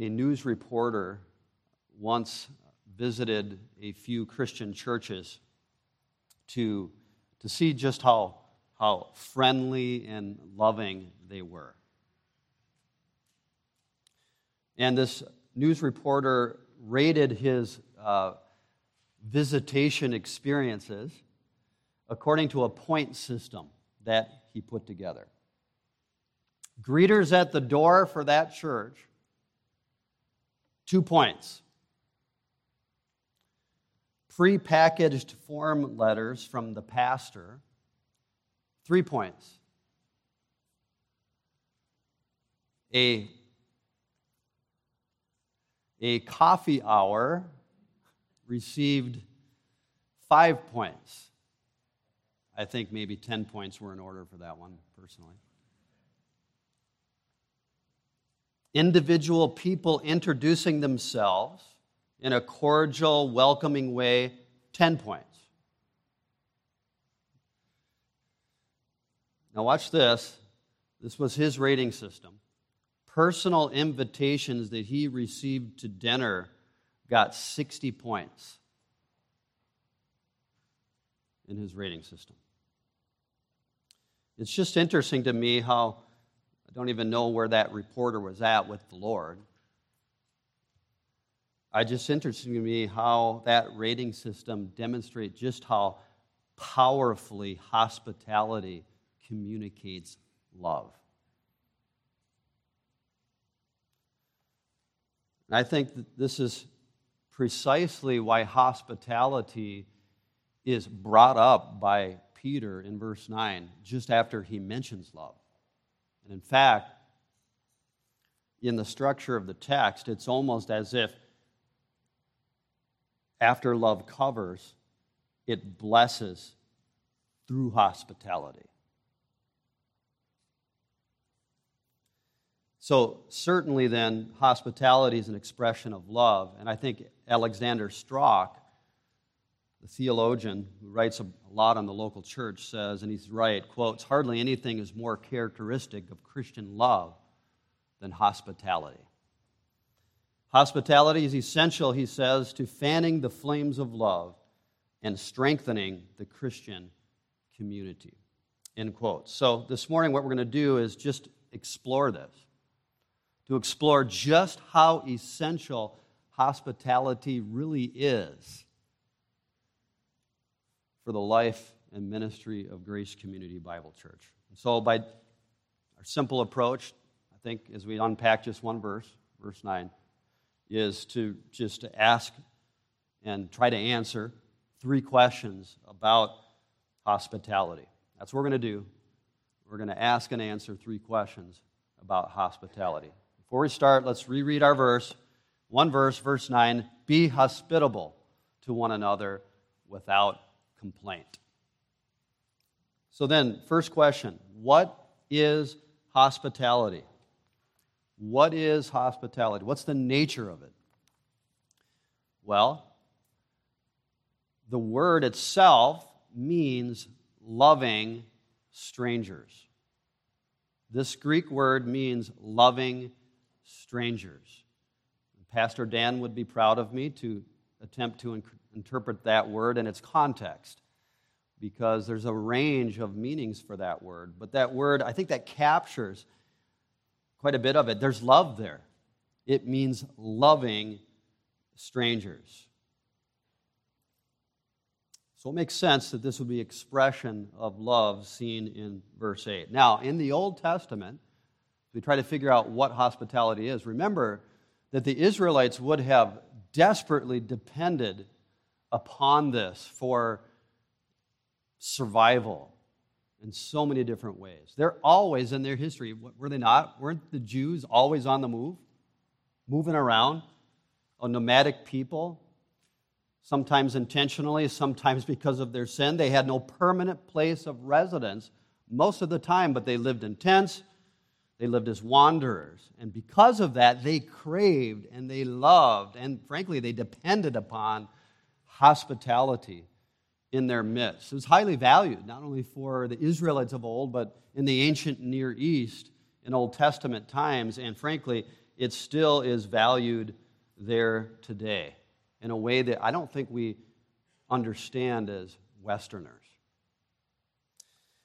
a news reporter once visited a few Christian churches to, to see just how, how friendly and loving they were. And this news reporter rated his uh, visitation experiences according to a point system that he put together. Greeters at the door for that church, two points. Pre-packaged form letters from the pastor, three points. A, a coffee hour received five points. I think maybe 10 points were in order for that one, personally. Individual people introducing themselves in a cordial, welcoming way, 10 points. Now, watch this. This was his rating system. Personal invitations that he received to dinner got 60 points in his rating system. It's just interesting to me how don't even know where that reporter was at with the Lord. I just interesting to me how that rating system demonstrates just how powerfully hospitality communicates love. And I think that this is precisely why hospitality is brought up by Peter in verse 9, just after he mentions love. And in fact, in the structure of the text, it's almost as if after love covers, it blesses through hospitality. So, certainly, then, hospitality is an expression of love. And I think Alexander Strauch the theologian who writes a lot on the local church says, and he's right, quotes, hardly anything is more characteristic of Christian love than hospitality. Hospitality is essential, he says, to fanning the flames of love and strengthening the Christian community. End quote. So this morning, what we're going to do is just explore this, to explore just how essential hospitality really is for the life and ministry of Grace Community Bible Church. So, by our simple approach, I think as we unpack just one verse, verse 9, is to just to ask and try to answer three questions about hospitality. That's what we're going to do. We're going to ask and answer three questions about hospitality. Before we start, let's reread our verse. One verse, verse 9 Be hospitable to one another without complaint. So then, first question what is hospitality? What is hospitality? What's the nature of it? Well, the word itself means loving strangers. This Greek word means loving strangers. Pastor Dan would be proud of me to attempt to interpret that word in its context because there's a range of meanings for that word. But that word, I think that captures quite a bit of it. There's love there, it means loving strangers. So it makes sense that this would be expression of love seen in verse 8. Now, in the Old Testament, we try to figure out what hospitality is. Remember that the Israelites would have desperately depended upon this for survival in so many different ways. They're always in their history, were they not? Weren't the Jews always on the move, moving around, a nomadic people? Sometimes intentionally, sometimes because of their sin. They had no permanent place of residence most of the time, but they lived in tents. They lived as wanderers. And because of that, they craved and they loved, and frankly, they depended upon hospitality in their midst. It was highly valued, not only for the Israelites of old, but in the ancient Near East in Old Testament times. And frankly, it still is valued there today in a way that I don't think we understand as Westerners.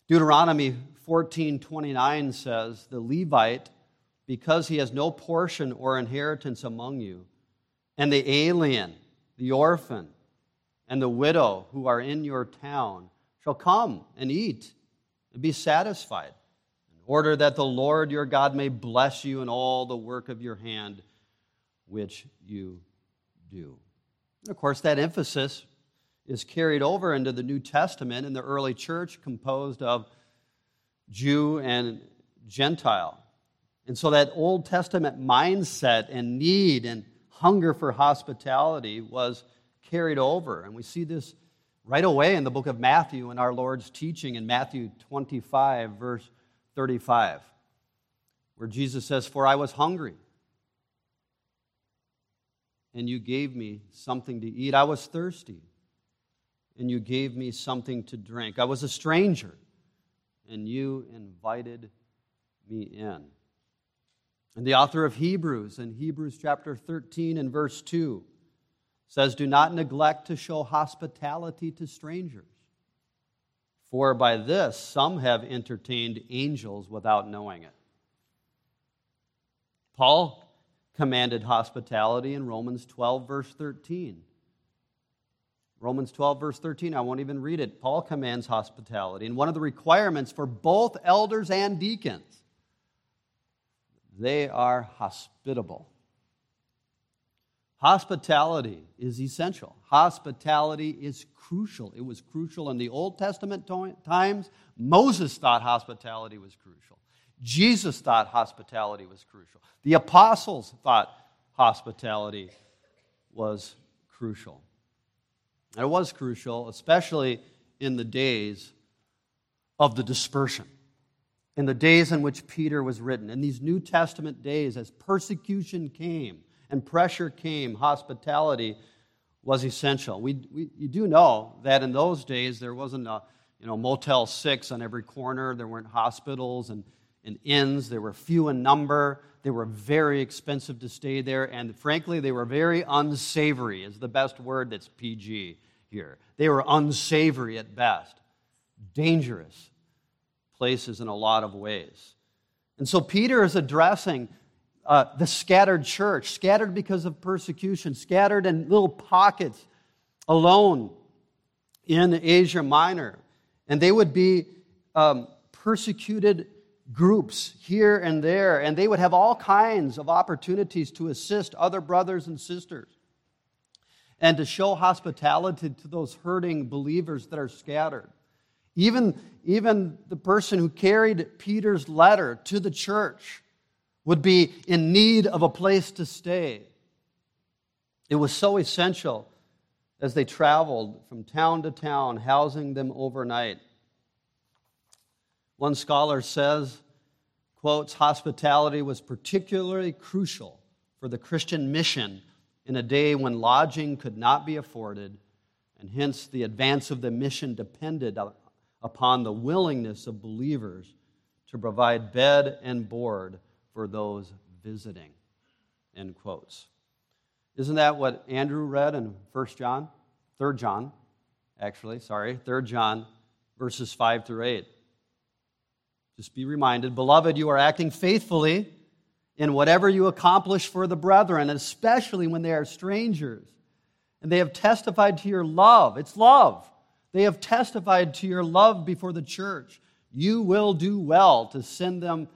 Deuteronomy 14:29 says, "The Levite, because he has no portion or inheritance among you, and the alien, the orphan, and the widow who are in your town shall come and eat and be satisfied, in order that the Lord your God may bless you in all the work of your hand which you do." And of course, that emphasis is carried over into the New Testament in the early church, composed of Jew and Gentile. And so that Old Testament mindset and need and hunger for hospitality was carried over. And we see this right away in the book of Matthew in our Lord's teaching in Matthew 25, verse 35, where Jesus says, For I was hungry, and you gave me something to eat. I was thirsty and you gave me something to drink. I was a stranger, and you invited me in. And the author of Hebrews, in Hebrews chapter 13 and verse 2, says, Do not neglect to show hospitality to strangers, for by this some have entertained angels without knowing it. Paul commanded hospitality in Romans 12, verse 13. Romans 12, verse 13, I won't even read it. Paul commands hospitality. And one of the requirements for both elders and deacons, they are hospitable. Hospitality is essential. Hospitality is crucial. It was crucial in the Old Testament times. Moses thought hospitality was crucial. Jesus thought hospitality was crucial. The apostles thought hospitality was crucial. It was crucial, especially in the days of the dispersion, in the days in which Peter was written. In these New Testament days, as persecution came and pressure came, hospitality was essential. We, we, you do know that in those days there wasn't a you know, Motel 6 on every corner, there weren't hospitals and, and inns, they were few in number. They were very expensive to stay there, and frankly, they were very unsavory, is the best word that's PG here. They were unsavory at best, dangerous places in a lot of ways. And so Peter is addressing uh, the scattered church, scattered because of persecution, scattered in little pockets alone in Asia Minor. And they would be um, persecuted groups here and there, and they would have all kinds of opportunities to assist other brothers and sisters and to show hospitality to those hurting believers that are scattered. Even, even the person who carried Peter's letter to the church would be in need of a place to stay. It was so essential as they traveled from town to town, housing them overnight. One scholar says, quotes, hospitality was particularly crucial for the Christian mission in a day when lodging could not be afforded, and hence the advance of the mission depended upon the willingness of believers to provide bed and board for those visiting. End quotes. Isn't that what Andrew read in 1 John? 3 John, actually, sorry, 3 John, verses 5 through 8. Just be reminded, beloved, you are acting faithfully in whatever you accomplish for the brethren, especially when they are strangers. And they have testified to your love. It's love. They have testified to your love before the church. You will do well to send them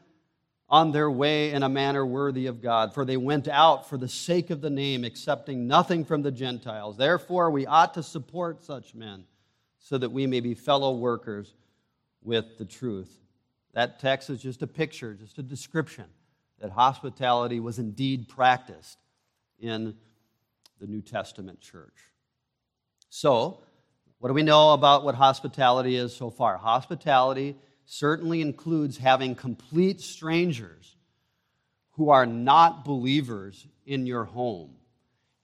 on their way in a manner worthy of God, for they went out for the sake of the name, accepting nothing from the Gentiles. Therefore, we ought to support such men so that we may be fellow workers with the truth. That text is just a picture, just a description that hospitality was indeed practiced in the New Testament church. So, what do we know about what hospitality is so far? Hospitality certainly includes having complete strangers who are not believers in your home.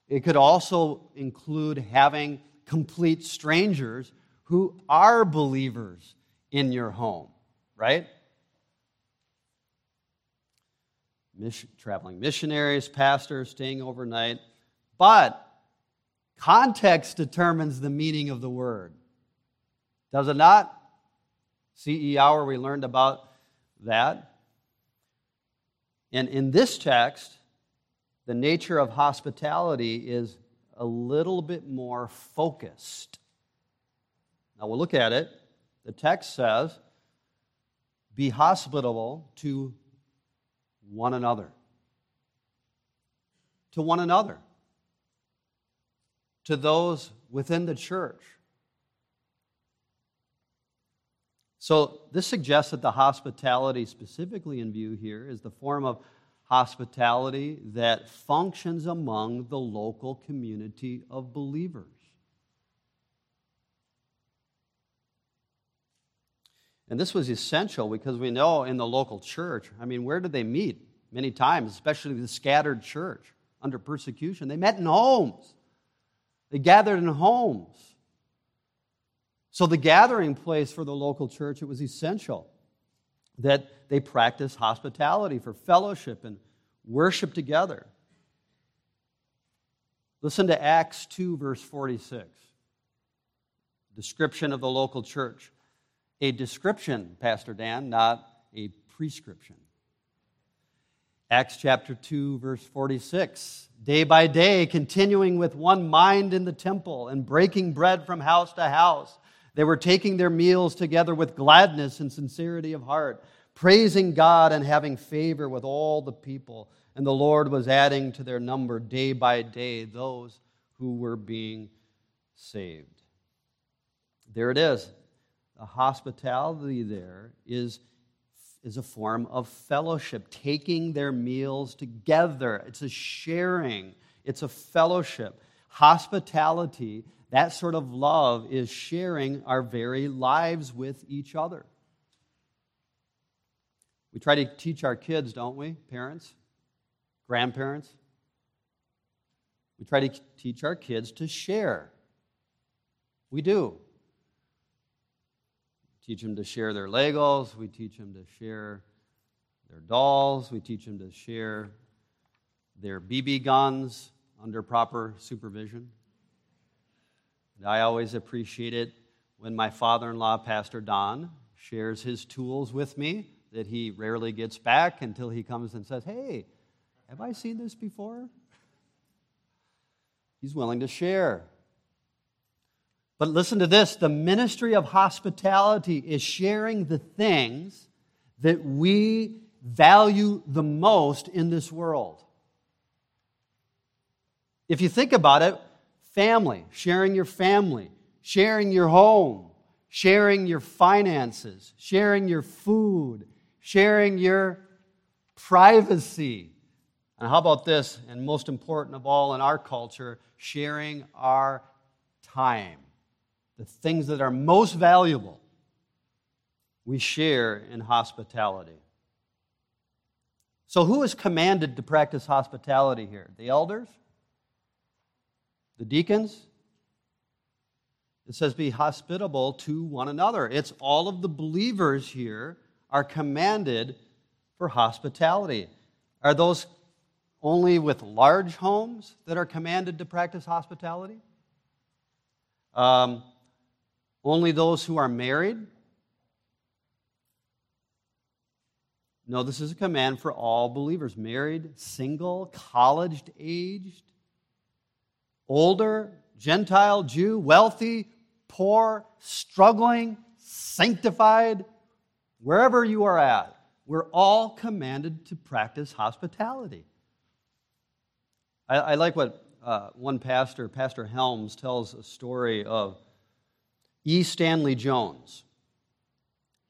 It could also include having complete strangers who are believers in your home, right? mission, traveling missionaries, pastors, staying overnight. But context determines the meaning of the word. Does it not? CE hour, we learned about that. And in this text, the nature of hospitality is a little bit more focused. Now we'll look at it. The text says, Be hospitable to one another. To one another. To those within the church. So, this suggests that the hospitality specifically in view here is the form of hospitality that functions among the local community of believers. And this was essential because we know in the local church, I mean, where did they meet? Many times, especially the scattered church under persecution, they met in homes. They gathered in homes. So, the gathering place for the local church, it was essential that they practice hospitality for fellowship and worship together. Listen to Acts 2, verse 46. Description of the local church a description, Pastor Dan, not a prescription. Acts chapter 2, verse 46. Day by day, continuing with one mind in the temple and breaking bread from house to house, they were taking their meals together with gladness and sincerity of heart, praising God and having favor with all the people. And the Lord was adding to their number day by day those who were being saved. There it is the hospitality there is, is a form of fellowship, taking their meals together. It's a sharing, it's a fellowship. Hospitality, that sort of love, is sharing our very lives with each other. We try to teach our kids, don't we, parents, grandparents? We try to teach our kids to share. We do teach them to share their Legos. We teach them to share their dolls. We teach them to share their BB guns under proper supervision. I always appreciate it when my father in law, Pastor Don, shares his tools with me that he rarely gets back until he comes and says, Hey, have I seen this before? He's willing to share. But listen to this the ministry of hospitality is sharing the things that we value the most in this world. If you think about it, family, sharing your family, sharing your home, sharing your finances, sharing your food, sharing your privacy. And how about this, and most important of all in our culture, sharing our time the things that are most valuable, we share in hospitality. So, who is commanded to practice hospitality here? The elders? The deacons? It says, be hospitable to one another. It's all of the believers here are commanded for hospitality. Are those only with large homes that are commanded to practice hospitality? Um, only those who are married? No, this is a command for all believers married, single, college aged, older, Gentile, Jew, wealthy, poor, struggling, sanctified, wherever you are at. We're all commanded to practice hospitality. I, I like what uh, one pastor, Pastor Helms, tells a story of E. Stanley Jones.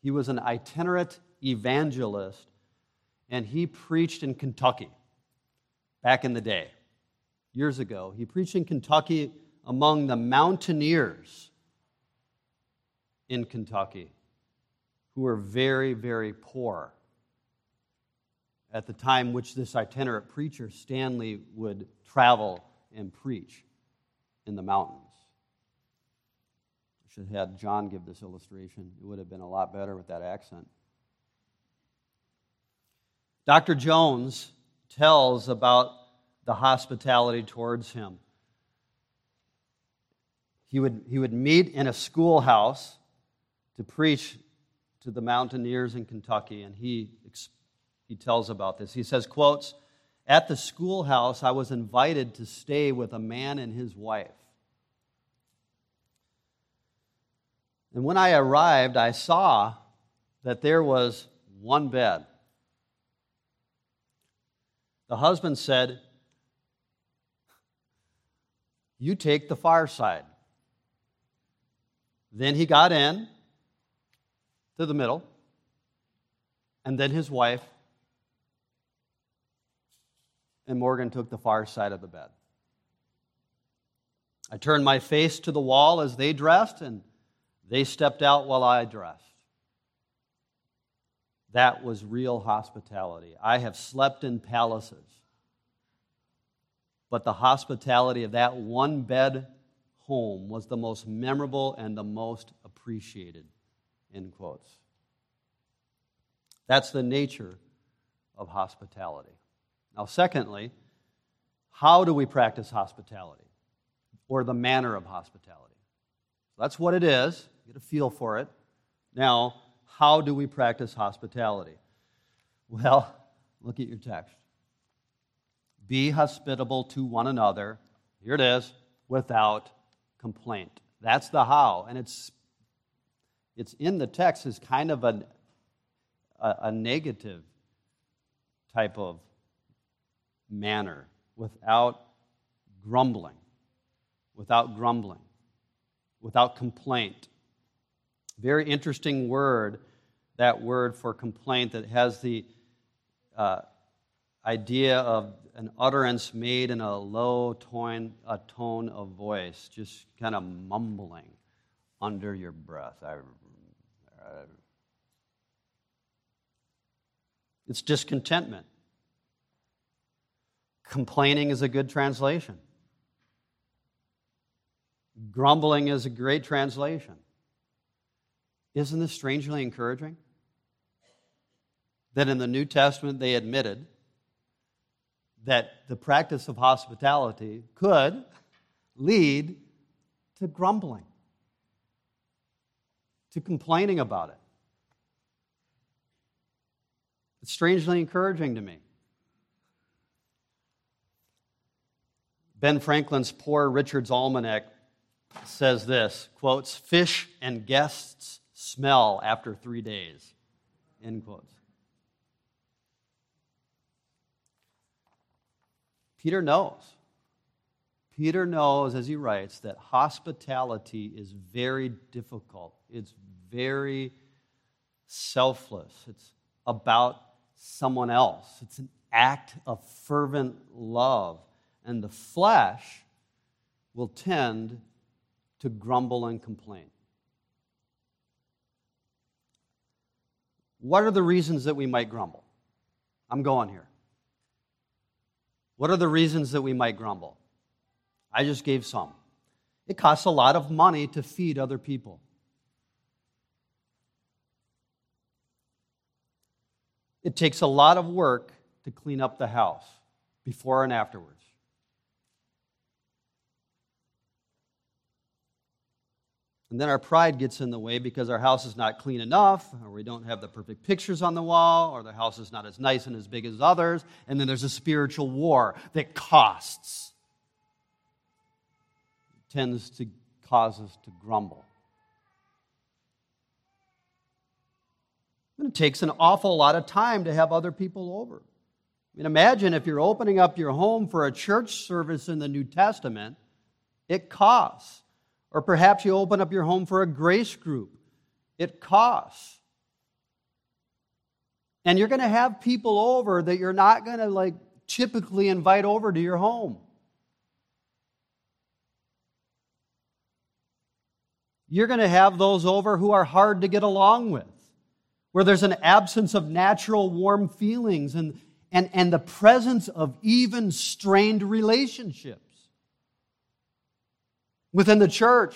He was an itinerant evangelist, and he preached in Kentucky back in the day, years ago. He preached in Kentucky among the mountaineers in Kentucky who were very, very poor at the time which this itinerant preacher, Stanley, would travel and preach in the mountains I should have had John give this illustration. It would have been a lot better with that accent. Dr. Jones tells about the hospitality towards him. He would, he would meet in a schoolhouse to preach to the mountaineers in Kentucky, and he, he tells about this. He says, quotes, At the schoolhouse, I was invited to stay with a man and his wife. And when I arrived, I saw that there was one bed. The husband said, You take the far side. Then he got in to the middle, and then his wife and Morgan took the far side of the bed. I turned my face to the wall as they dressed, and they stepped out while I dressed. That was real hospitality. I have slept in palaces, but the hospitality of that one bed home was the most memorable and the most appreciated. End quotes. That's the nature of hospitality. Now, secondly, how do we practice hospitality or the manner of hospitality? That's what it is. Get a feel for it. Now, how do we practice hospitality? Well, look at your text. Be hospitable to one another. Here it is, without complaint. That's the how. And it's, it's in the text as kind of a, a, a negative type of manner, without grumbling, without grumbling, without complaint. Very interesting word, that word for complaint that has the uh, idea of an utterance made in a low tone, a tone of voice, just kind of mumbling under your breath. I, it's discontentment. Complaining is a good translation. Grumbling is a great translation. Isn't this strangely encouraging? That in the New Testament they admitted that the practice of hospitality could lead to grumbling, to complaining about it. It's strangely encouraging to me. Ben Franklin's Poor Richard's Almanac says this quotes, fish and guests smell after three days, end quotes. Peter knows. Peter knows, as he writes, that hospitality is very difficult. It's very selfless. It's about someone else. It's an act of fervent love. And the flesh will tend to grumble and complain. What are the reasons that we might grumble? I'm going here. What are the reasons that we might grumble? I just gave some. It costs a lot of money to feed other people. It takes a lot of work to clean up the house before and afterwards. And then our pride gets in the way because our house is not clean enough, or we don't have the perfect pictures on the wall, or the house is not as nice and as big as others. And then there's a spiritual war that costs, it tends to cause us to grumble. And it takes an awful lot of time to have other people over. I mean, imagine if you're opening up your home for a church service in the New Testament, it costs. Or perhaps you open up your home for a grace group. It costs. And you're going to have people over that you're not going to like typically invite over to your home. You're going to have those over who are hard to get along with, where there's an absence of natural warm feelings and, and, and the presence of even strained relationships within the church.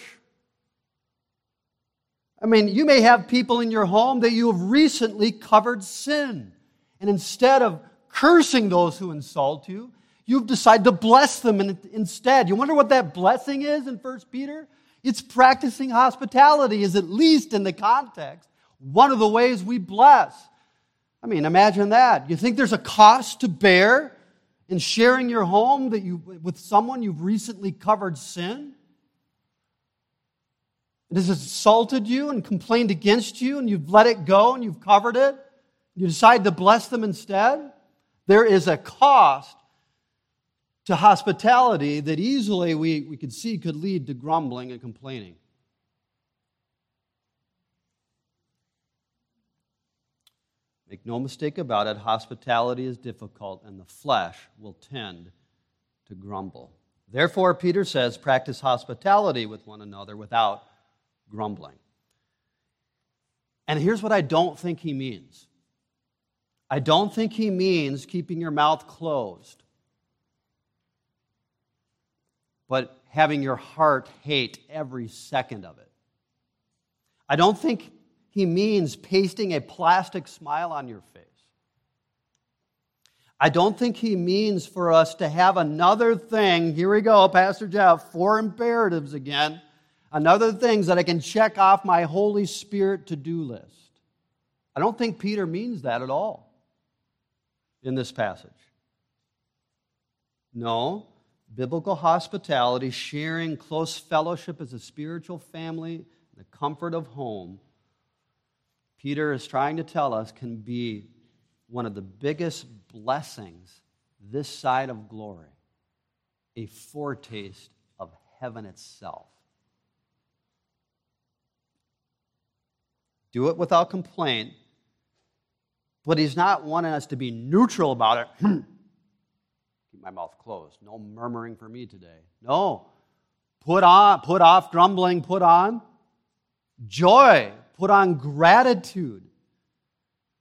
I mean, you may have people in your home that you have recently covered sin. And instead of cursing those who insult you, you've decided to bless them instead. You wonder what that blessing is in 1 Peter? It's practicing hospitality, is at least in the context one of the ways we bless. I mean, imagine that. You think there's a cost to bear in sharing your home that you, with someone you've recently covered sin? It has assaulted you and complained against you, and you've let it go and you've covered it. You decide to bless them instead. There is a cost to hospitality that easily we, we could see could lead to grumbling and complaining. Make no mistake about it, hospitality is difficult, and the flesh will tend to grumble. Therefore, Peter says, practice hospitality with one another without grumbling. And here's what I don't think he means I don't think he means keeping your mouth closed, but having your heart hate every second of it. I don't think he means pasting a plastic smile on your face. I don't think he means for us to have another thing. Here we go, Pastor Jeff, four imperatives again. Another things that I can check off my Holy Spirit to do list. I don't think Peter means that at all in this passage. No, biblical hospitality, sharing close fellowship as a spiritual family, the comfort of home, Peter is trying to tell us can be one of the biggest blessings this side of glory, a foretaste of heaven itself. Do it without complaint, but he's not wanting us to be neutral about it. Hmm. Keep my mouth closed. No murmuring for me today. No. Put on, put off grumbling, put on joy, put on gratitude.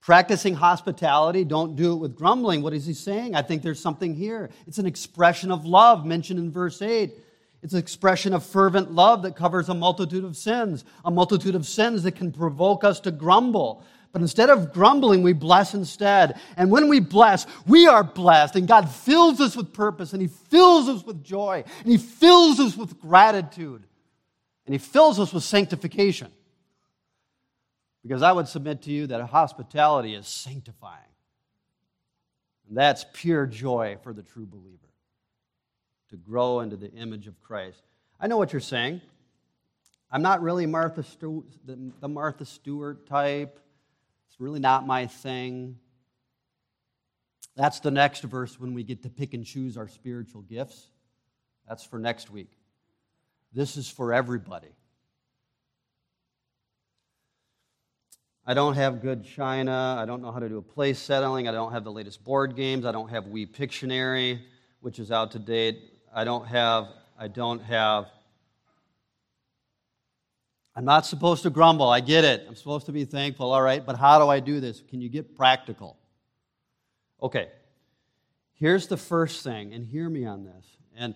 Practicing hospitality, don't do it with grumbling. What is he saying? I think there's something here. It's an expression of love mentioned in verse 8. It's an expression of fervent love that covers a multitude of sins, a multitude of sins that can provoke us to grumble. But instead of grumbling, we bless instead. And when we bless, we are blessed. And God fills us with purpose, and He fills us with joy, and He fills us with gratitude, and He fills us with sanctification. Because I would submit to you that hospitality is sanctifying. And that's pure joy for the true believer to grow into the image of Christ. I know what you're saying. I'm not really Martha Stewart, the Martha Stewart type. It's really not my thing. That's the next verse when we get to pick and choose our spiritual gifts. That's for next week. This is for everybody. I don't have good china. I don't know how to do a place settling. I don't have the latest board games. I don't have Wii Pictionary, which is out to date. I don't have, I don't have. I'm not supposed to grumble. I get it. I'm supposed to be thankful, all right, but how do I do this? Can you get practical? Okay. Here's the first thing, and hear me on this. And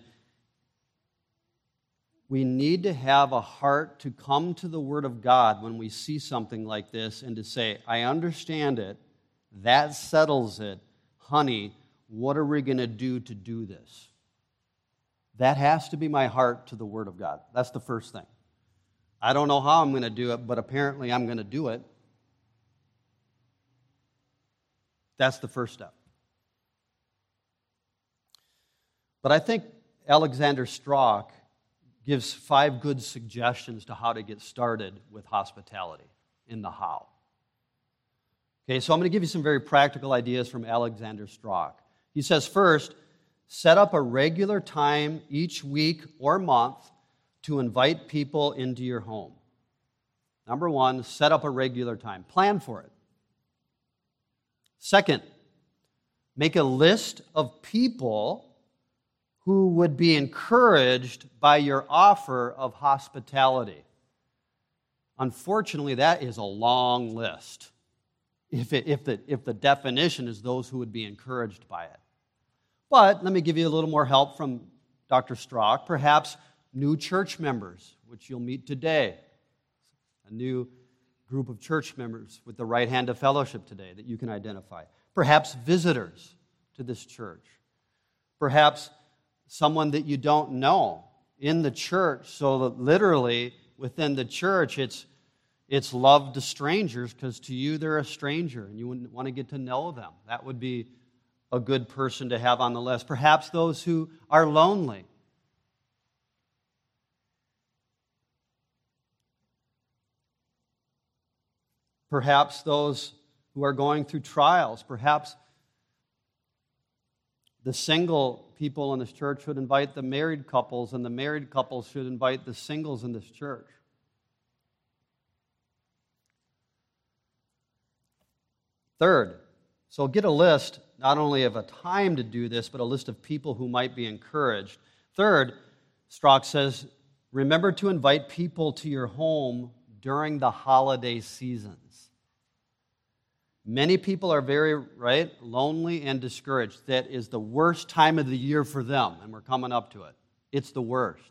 we need to have a heart to come to the Word of God when we see something like this and to say, I understand it. That settles it. Honey, what are we going to do to do this? That has to be my heart to the Word of God. That's the first thing. I don't know how I'm going to do it, but apparently I'm going to do it. That's the first step. But I think Alexander Strauch gives five good suggestions to how to get started with hospitality in the how. Okay, so I'm going to give you some very practical ideas from Alexander Strauch. He says, first, set up a regular time each week or month to invite people into your home. Number one, set up a regular time. Plan for it. Second, make a list of people who would be encouraged by your offer of hospitality. Unfortunately, that is a long list if, it, if, the, if the definition is those who would be encouraged by it. But let me give you a little more help from Dr. Strauch. Perhaps new church members, which you'll meet today. A new group of church members with the right hand of fellowship today that you can identify. perhaps visitors to this church, perhaps someone that you don't know in the church, so that literally within the church, it's, it's love to strangers because to you they're a stranger and you wouldn't want to get to know them. That would be a good person to have on the list. Perhaps those who are lonely. Perhaps those who are going through trials. Perhaps the single people in this church should invite the married couples, and the married couples should invite the singles in this church. Third, so get a list not only of a time to do this, but a list of people who might be encouraged. Third, Strauch says, remember to invite people to your home during the holiday seasons. Many people are very, right, lonely and discouraged. That is the worst time of the year for them, and we're coming up to it. It's the worst.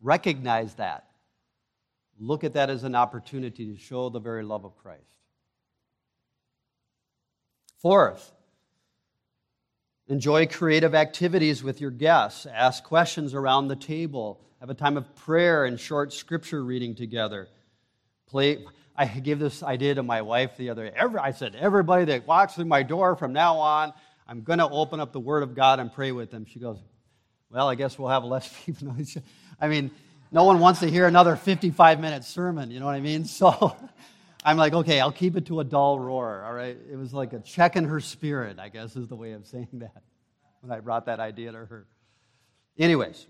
Recognize that. Look at that as an opportunity to show the very love of Christ. Fourth, enjoy creative activities with your guests. Ask questions around the table. Have a time of prayer and short scripture reading together. Play. I gave this idea to my wife the other day. Every, I said, everybody that walks through my door from now on, I'm going to open up the Word of God and pray with them. She goes, Well, I guess we'll have less people. I mean, no one wants to hear another 55 minute sermon, you know what I mean? So I'm like, okay, I'll keep it to a dull roar, all right? It was like a check in her spirit, I guess is the way of saying that when I brought that idea to her. Anyways,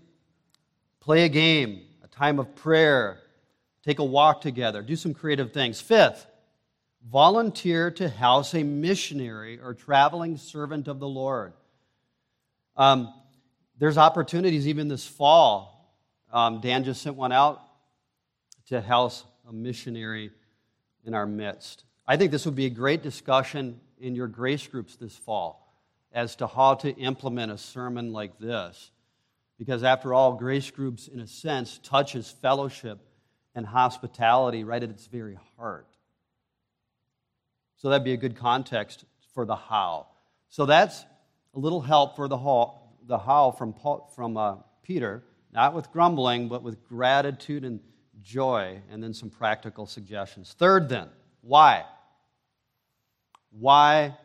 play a game, a time of prayer, take a walk together, do some creative things. Fifth, volunteer to house a missionary or traveling servant of the Lord. Um, there's opportunities even this fall. Um, Dan just sent one out to house a missionary in our midst. I think this would be a great discussion in your grace groups this fall as to how to implement a sermon like this. Because after all, grace groups, in a sense, touches fellowship and hospitality right at its very heart. So that'd be a good context for the how. So that's a little help for the how, the how from, Paul, from uh, Peter, not with grumbling, but with gratitude and joy, and then some practical suggestions. Third, then, why? Why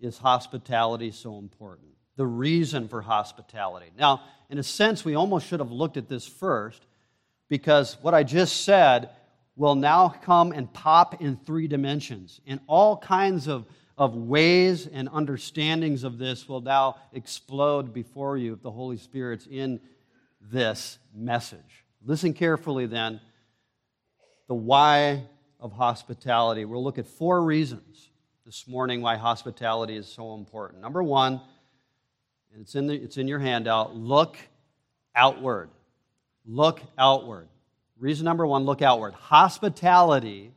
is hospitality so important? The reason for hospitality. Now, in a sense, we almost should have looked at this first because what I just said will now come and pop in three dimensions. And all kinds of, of ways and understandings of this will now explode before you if the Holy Spirit's in this message. Listen carefully then the why of hospitality. We'll look at four reasons this morning why hospitality is so important. Number one, and it's in, the, it's in your handout look outward. Look outward. Reason number one look outward. Hospitality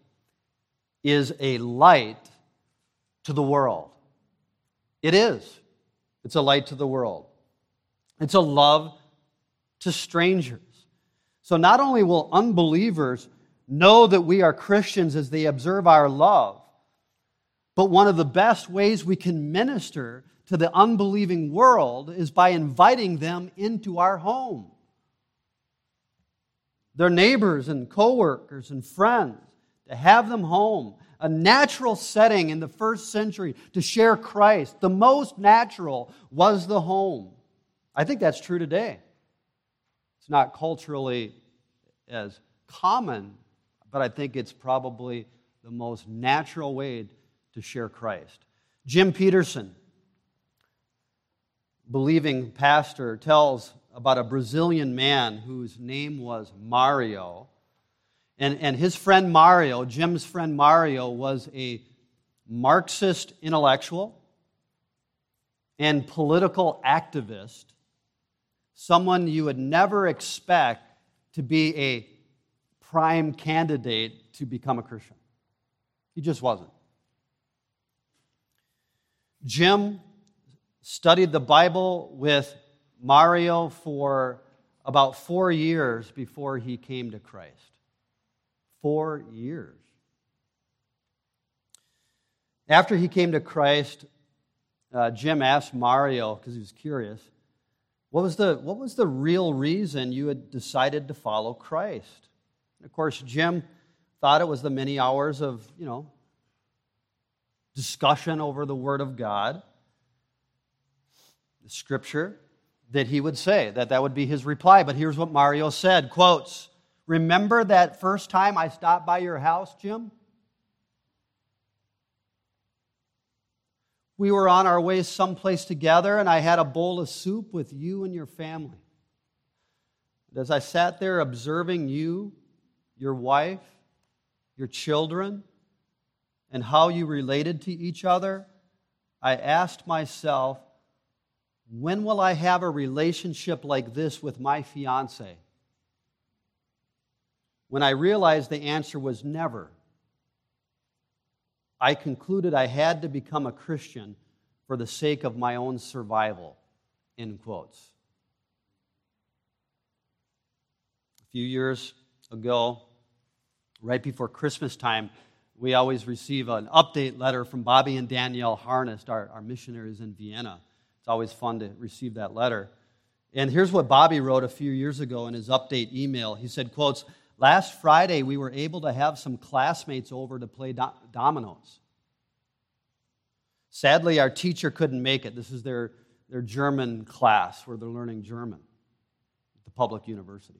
is a light to the world. It is. It's a light to the world. It's a love to strangers. So not only will unbelievers know that we are Christians as they observe our love. But one of the best ways we can minister to the unbelieving world is by inviting them into our home. Their neighbors and coworkers and friends, to have them home. A natural setting in the first century to share Christ. The most natural was the home. I think that's true today. It's not culturally as common but I think it's probably the most natural way to share Christ. Jim Peterson, believing pastor, tells about a Brazilian man whose name was Mario. And, and his friend Mario, Jim's friend Mario, was a Marxist intellectual and political activist, someone you would never expect to be a prime candidate to become a Christian. He just wasn't. Jim studied the Bible with Mario for about four years before he came to Christ. Four years. After he came to Christ, uh, Jim asked Mario, because he was curious, what was, the, what was the real reason you had decided to follow Christ? And of course, Jim thought it was the many hours of, you know, discussion over the Word of God, the Scripture, that he would say, that that would be his reply. But here's what Mario said, quotes, Remember that first time I stopped by your house, Jim? We were on our way someplace together, and I had a bowl of soup with you and your family. as I sat there observing you, your wife, your children, and how you related to each other, I asked myself, when will I have a relationship like this with my fiance? When I realized the answer was never, I concluded I had to become a Christian for the sake of my own survival. In quotes. A few years ago, right before Christmas time, we always receive an update letter from Bobby and Danielle Harnest, our, our missionaries in Vienna. It's always fun to receive that letter. And here's what Bobby wrote a few years ago in his update email. He said, quotes, Last Friday, we were able to have some classmates over to play do- dominoes. Sadly, our teacher couldn't make it. This is their, their German class where they're learning German at the public university.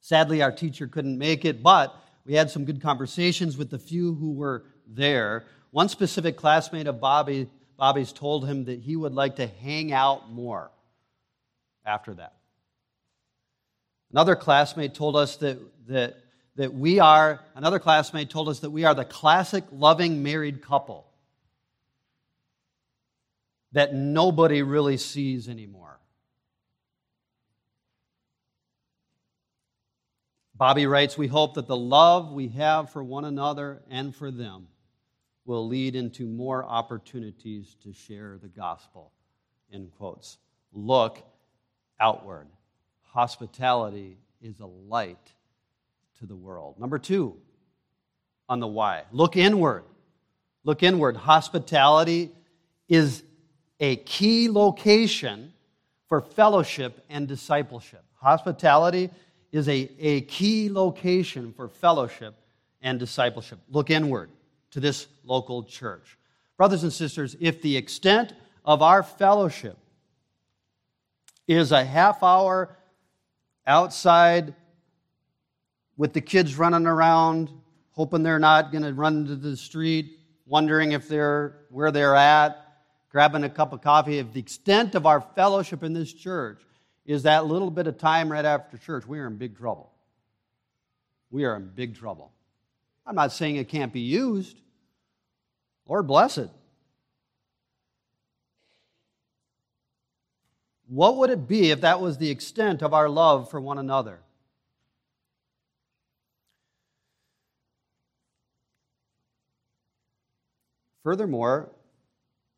Sadly, our teacher couldn't make it, but we had some good conversations with the few who were there. One specific classmate of Bobby Bobby's told him that he would like to hang out more after that. Another classmate told us that, that, that we are, another classmate told us that we are the classic loving married couple that nobody really sees anymore. Bobby writes, We hope that the love we have for one another and for them will lead into more opportunities to share the gospel. In quotes. Look outward. Hospitality is a light to the world. Number two, on the why. Look inward. Look inward. Hospitality is a key location for fellowship and discipleship. Hospitality is a, a key location for fellowship and discipleship. Look inward to this local church. Brothers and sisters, if the extent of our fellowship is a half hour outside with the kids running around, hoping they're not going to run into the street, wondering if they're where they're at, grabbing a cup of coffee, if the extent of our fellowship in this church is that little bit of time right after church, we are in big trouble. We are in big trouble. I'm not saying it can't be used. Lord bless it. What would it be if that was the extent of our love for one another? Furthermore,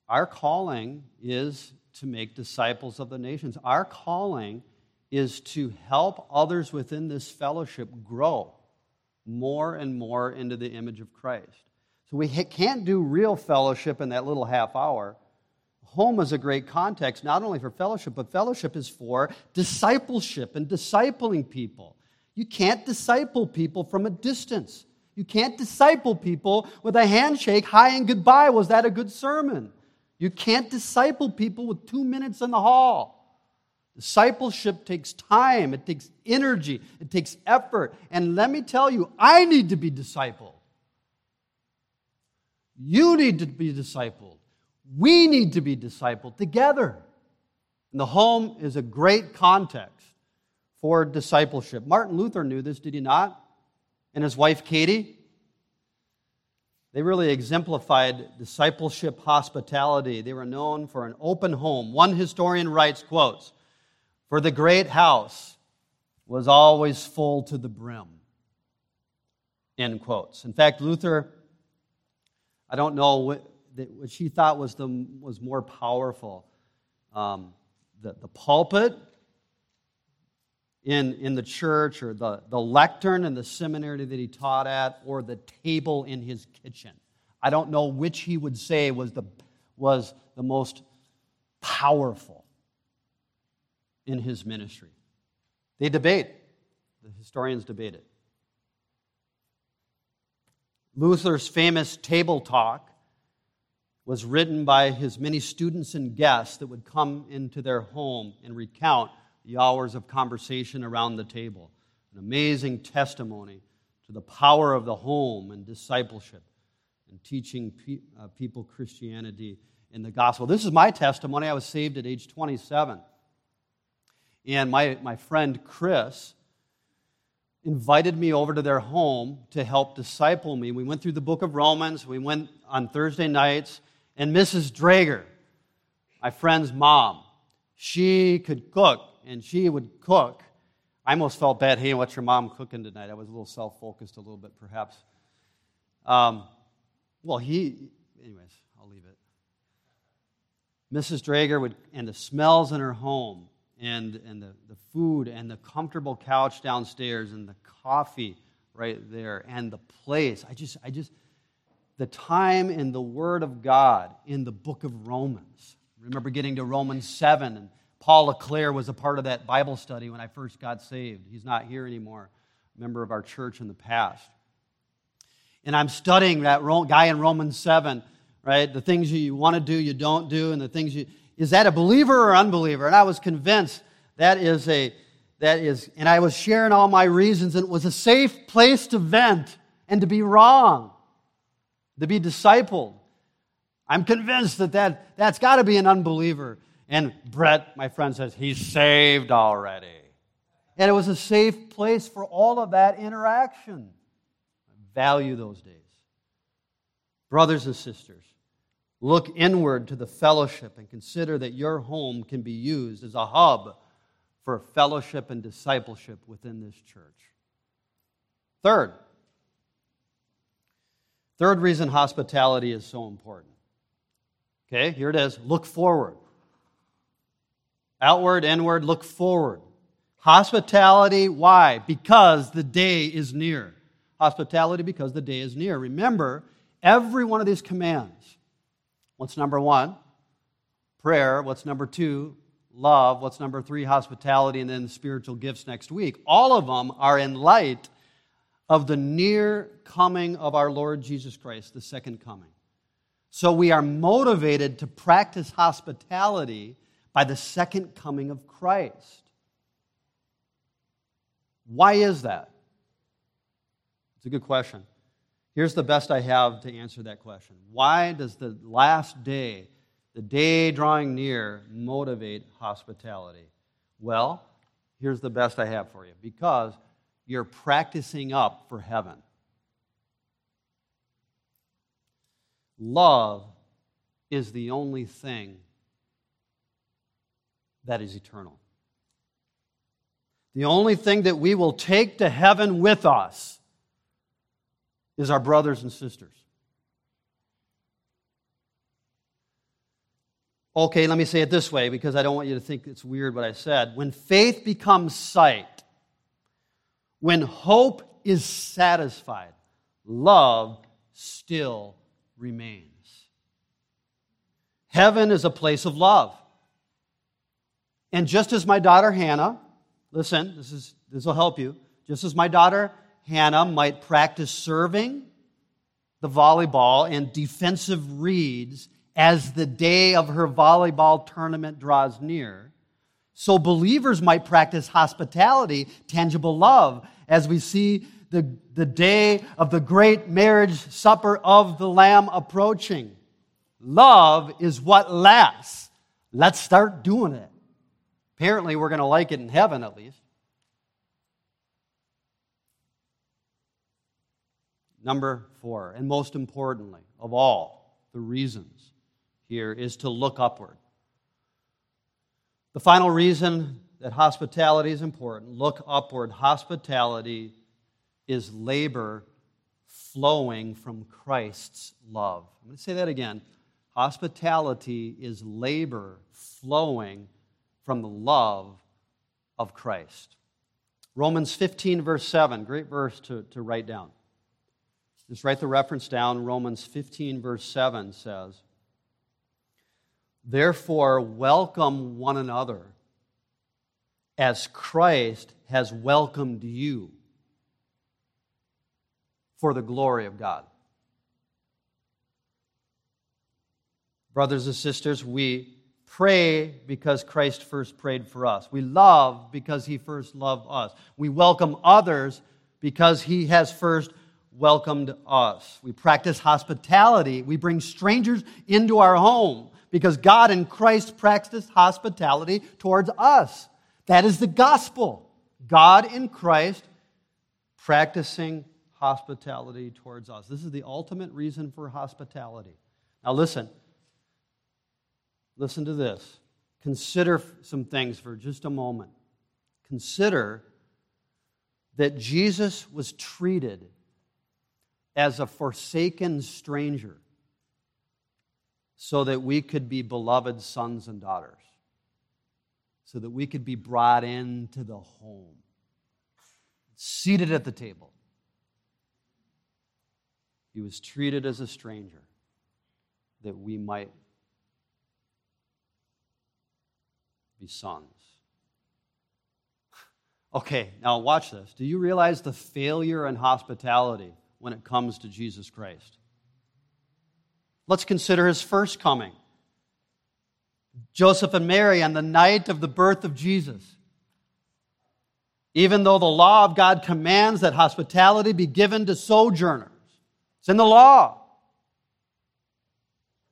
our calling is to make disciples of the nations. Our calling is to help others within this fellowship grow more and more into the image of Christ. So we can't do real fellowship in that little half hour. Home is a great context, not only for fellowship, but fellowship is for discipleship and discipling people. You can't disciple people from a distance. You can't disciple people with a handshake, hi and goodbye. Was that a good sermon? You can't disciple people with two minutes in the hall. Discipleship takes time, it takes energy, it takes effort. And let me tell you, I need to be discipled. You need to be discipled. We need to be discipled together. And the home is a great context for discipleship. Martin Luther knew this, did he not? And his wife Katie? They really exemplified discipleship hospitality. They were known for an open home. One historian writes, quotes, for the great house was always full to the brim. End quotes. In fact, Luther, I don't know what, what she thought was, the, was more powerful um, the, the pulpit in, in the church, or the, the lectern in the seminary that he taught at, or the table in his kitchen. I don't know which he would say was the, was the most powerful in his ministry. They debate, the historians debate it. Luther's famous table talk was written by his many students and guests that would come into their home and recount the hours of conversation around the table. An amazing testimony to the power of the home and discipleship and teaching pe- uh, people Christianity in the gospel. This is my testimony. I was saved at age 27. And my, my friend Chris invited me over to their home to help disciple me. We went through the book of Romans. We went on Thursday nights. And Mrs. Drager, my friend's mom, she could cook, and she would cook. I almost felt bad. Hey, what's your mom cooking tonight? I was a little self focused, a little bit, perhaps. Um, well, he, anyways, I'll leave it. Mrs. Drager would, and the smells in her home, and, and the, the food, and the comfortable couch downstairs, and the coffee right there, and the place. I just, I just, the time in the Word of God in the book of Romans. Remember getting to Romans 7, and Paul LeClaire was a part of that Bible study when I first got saved. He's not here anymore, member of our church in the past and I'm studying that guy in Romans 7, right? The things you want to do, you don't do, and the things you. Is that a believer or unbeliever? And I was convinced that is a. That is, and I was sharing all my reasons, and it was a safe place to vent and to be wrong, to be discipled. I'm convinced that, that that's got to be an unbeliever. And Brett, my friend, says, he's saved already. And it was a safe place for all of that interaction. Value those days. Brothers and sisters, look inward to the fellowship and consider that your home can be used as a hub for fellowship and discipleship within this church. Third, third reason hospitality is so important. Okay, here it is. Look forward. Outward, inward, look forward. Hospitality, why? Because the day is near hospitality because the day is near. Remember, every one of these commands what's number one? Prayer. What's number two? Love. What's number three? Hospitality. And then spiritual gifts next week. All of them are in light of the near coming of our Lord Jesus Christ, the second coming. So we are motivated to practice hospitality by the second coming of Christ. Why is that? It's a good question. Here's the best I have to answer that question. Why does the last day, the day drawing near, motivate hospitality? Well, here's the best I have for you because you're practicing up for heaven. Love is the only thing that is eternal. The only thing that we will take to heaven with us is our brothers and sisters. Okay, let me say it this way because I don't want you to think it's weird what I said. When faith becomes sight, when hope is satisfied, love still remains. Heaven is a place of love. And just as my daughter Hannah, listen, this, is, this will help you. Just as my daughter Hannah might practice serving the volleyball and defensive reads as the day of her volleyball tournament draws near. So believers might practice hospitality, tangible love, as we see the, the day of the great marriage supper of the Lamb approaching. Love is what lasts. Let's start doing it. Apparently, we're going to like it in heaven at least. Number four, and most importantly of all the reasons here, is to look upward. The final reason that hospitality is important look upward. Hospitality is labor flowing from Christ's love. I'm going to say that again. Hospitality is labor flowing from the love of Christ. Romans 15, verse 7, great verse to, to write down. Just write the reference down. Romans 15, verse 7 says, Therefore, welcome one another as Christ has welcomed you for the glory of God. Brothers and sisters, we pray because Christ first prayed for us. We love because he first loved us. We welcome others because he has first welcomed us. We practice hospitality. We bring strangers into our home because God and Christ practiced hospitality towards us. That is the gospel. God in Christ practicing hospitality towards us. This is the ultimate reason for hospitality. Now, listen. Listen to this. Consider some things for just a moment. Consider that Jesus was treated as a forsaken stranger so that we could be beloved sons and daughters, so that we could be brought into the home, seated at the table. He was treated as a stranger that we might be sons. Okay, now watch this. Do you realize the failure in hospitality when it comes to Jesus Christ? Let's consider his first coming. Joseph and Mary on the night of the birth of Jesus. Even though the law of God commands that hospitality be given to sojourners, it's in the law.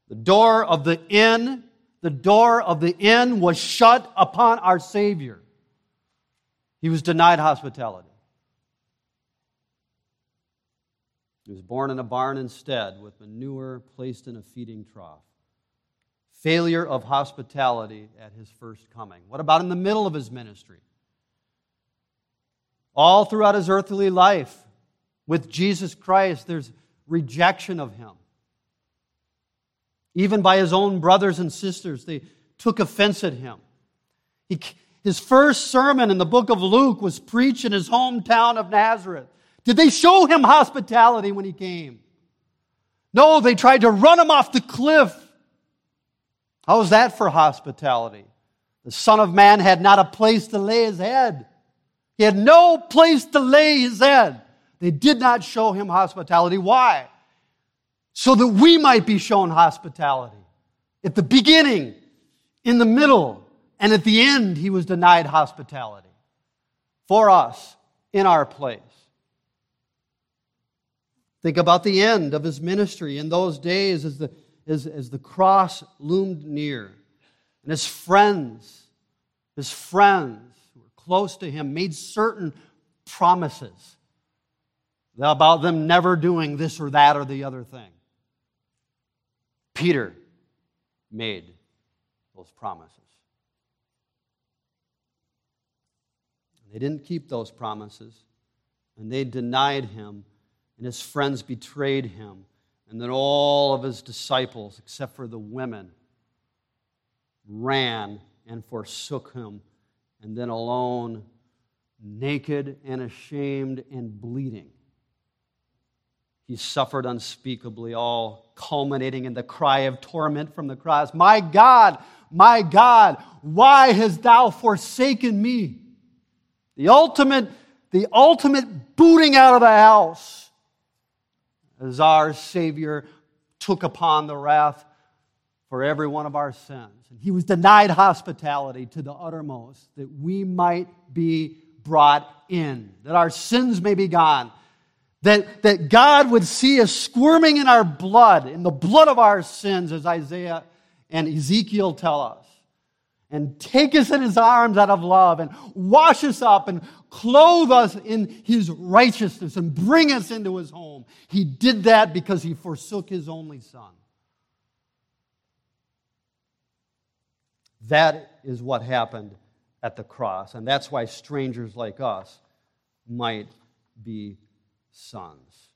The door of the inn, the door of the inn was shut upon our Savior. He was denied hospitality. He was born in a barn instead, with manure placed in a feeding trough. Failure of hospitality at his first coming. What about in the middle of his ministry? All throughout his earthly life, with Jesus Christ, there's rejection of him. Even by his own brothers and sisters, they took offense at him. He, his first sermon in the book of Luke was preached in his hometown of Nazareth. Did they show him hospitality when he came? No, they tried to run him off the cliff. How was that for hospitality? The Son of Man had not a place to lay his head. He had no place to lay his head. They did not show him hospitality. Why? So that we might be shown hospitality. At the beginning, in the middle, and at the end, he was denied hospitality for us in our place. Think about the end of his ministry in those days as the, as, as the cross loomed near. And his friends, his friends who were close to him, made certain promises about them never doing this or that or the other thing. Peter made those promises. They didn't keep those promises, and they denied him, and his friends betrayed him. And then all of his disciples, except for the women, ran and forsook him. And then alone, naked and ashamed and bleeding, he suffered unspeakably, all culminating in the cry of torment from the cross My God, my God, why hast thou forsaken me? The ultimate, the ultimate booting out of the house as our Savior took upon the wrath for every one of our sins. And he was denied hospitality to the uttermost that we might be brought in, that our sins may be gone that, that God would see us squirming in our blood, in the blood of our sins, as Isaiah and Ezekiel tell us, and take us in his arms out of love, and wash us up, and clothe us in his righteousness, and bring us into his home. He did that because he forsook his only son. That is what happened at the cross, and that's why strangers like us might be sons.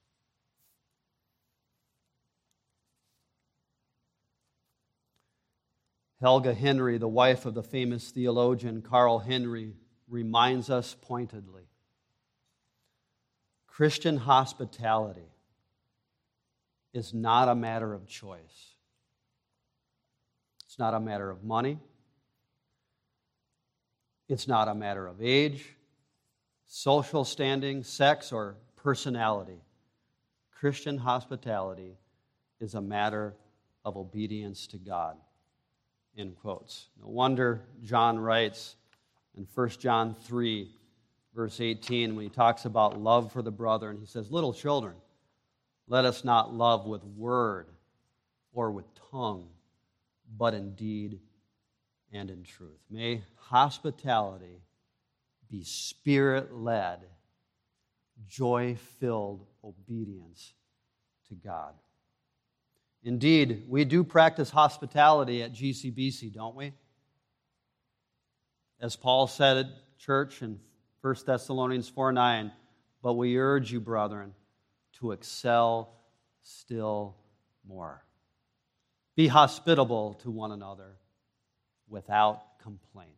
Helga Henry, the wife of the famous theologian Carl Henry, reminds us pointedly Christian hospitality is not a matter of choice, It's not a matter of money. It's not a matter of age, social standing, sex, or personality. Christian hospitality is a matter of obedience to God. In quotes. No wonder John writes in 1 John 3, verse 18, when he talks about love for the brother, and he says, Little children, let us not love with word or with tongue, but in deed and in truth. May hospitality be spirit led, joy filled obedience to God. Indeed, we do practice hospitality at GCBC, don't we? As Paul said at church in 1 Thessalonians 4 9, but we urge you, brethren, to excel still more. Be hospitable to one another without complaint.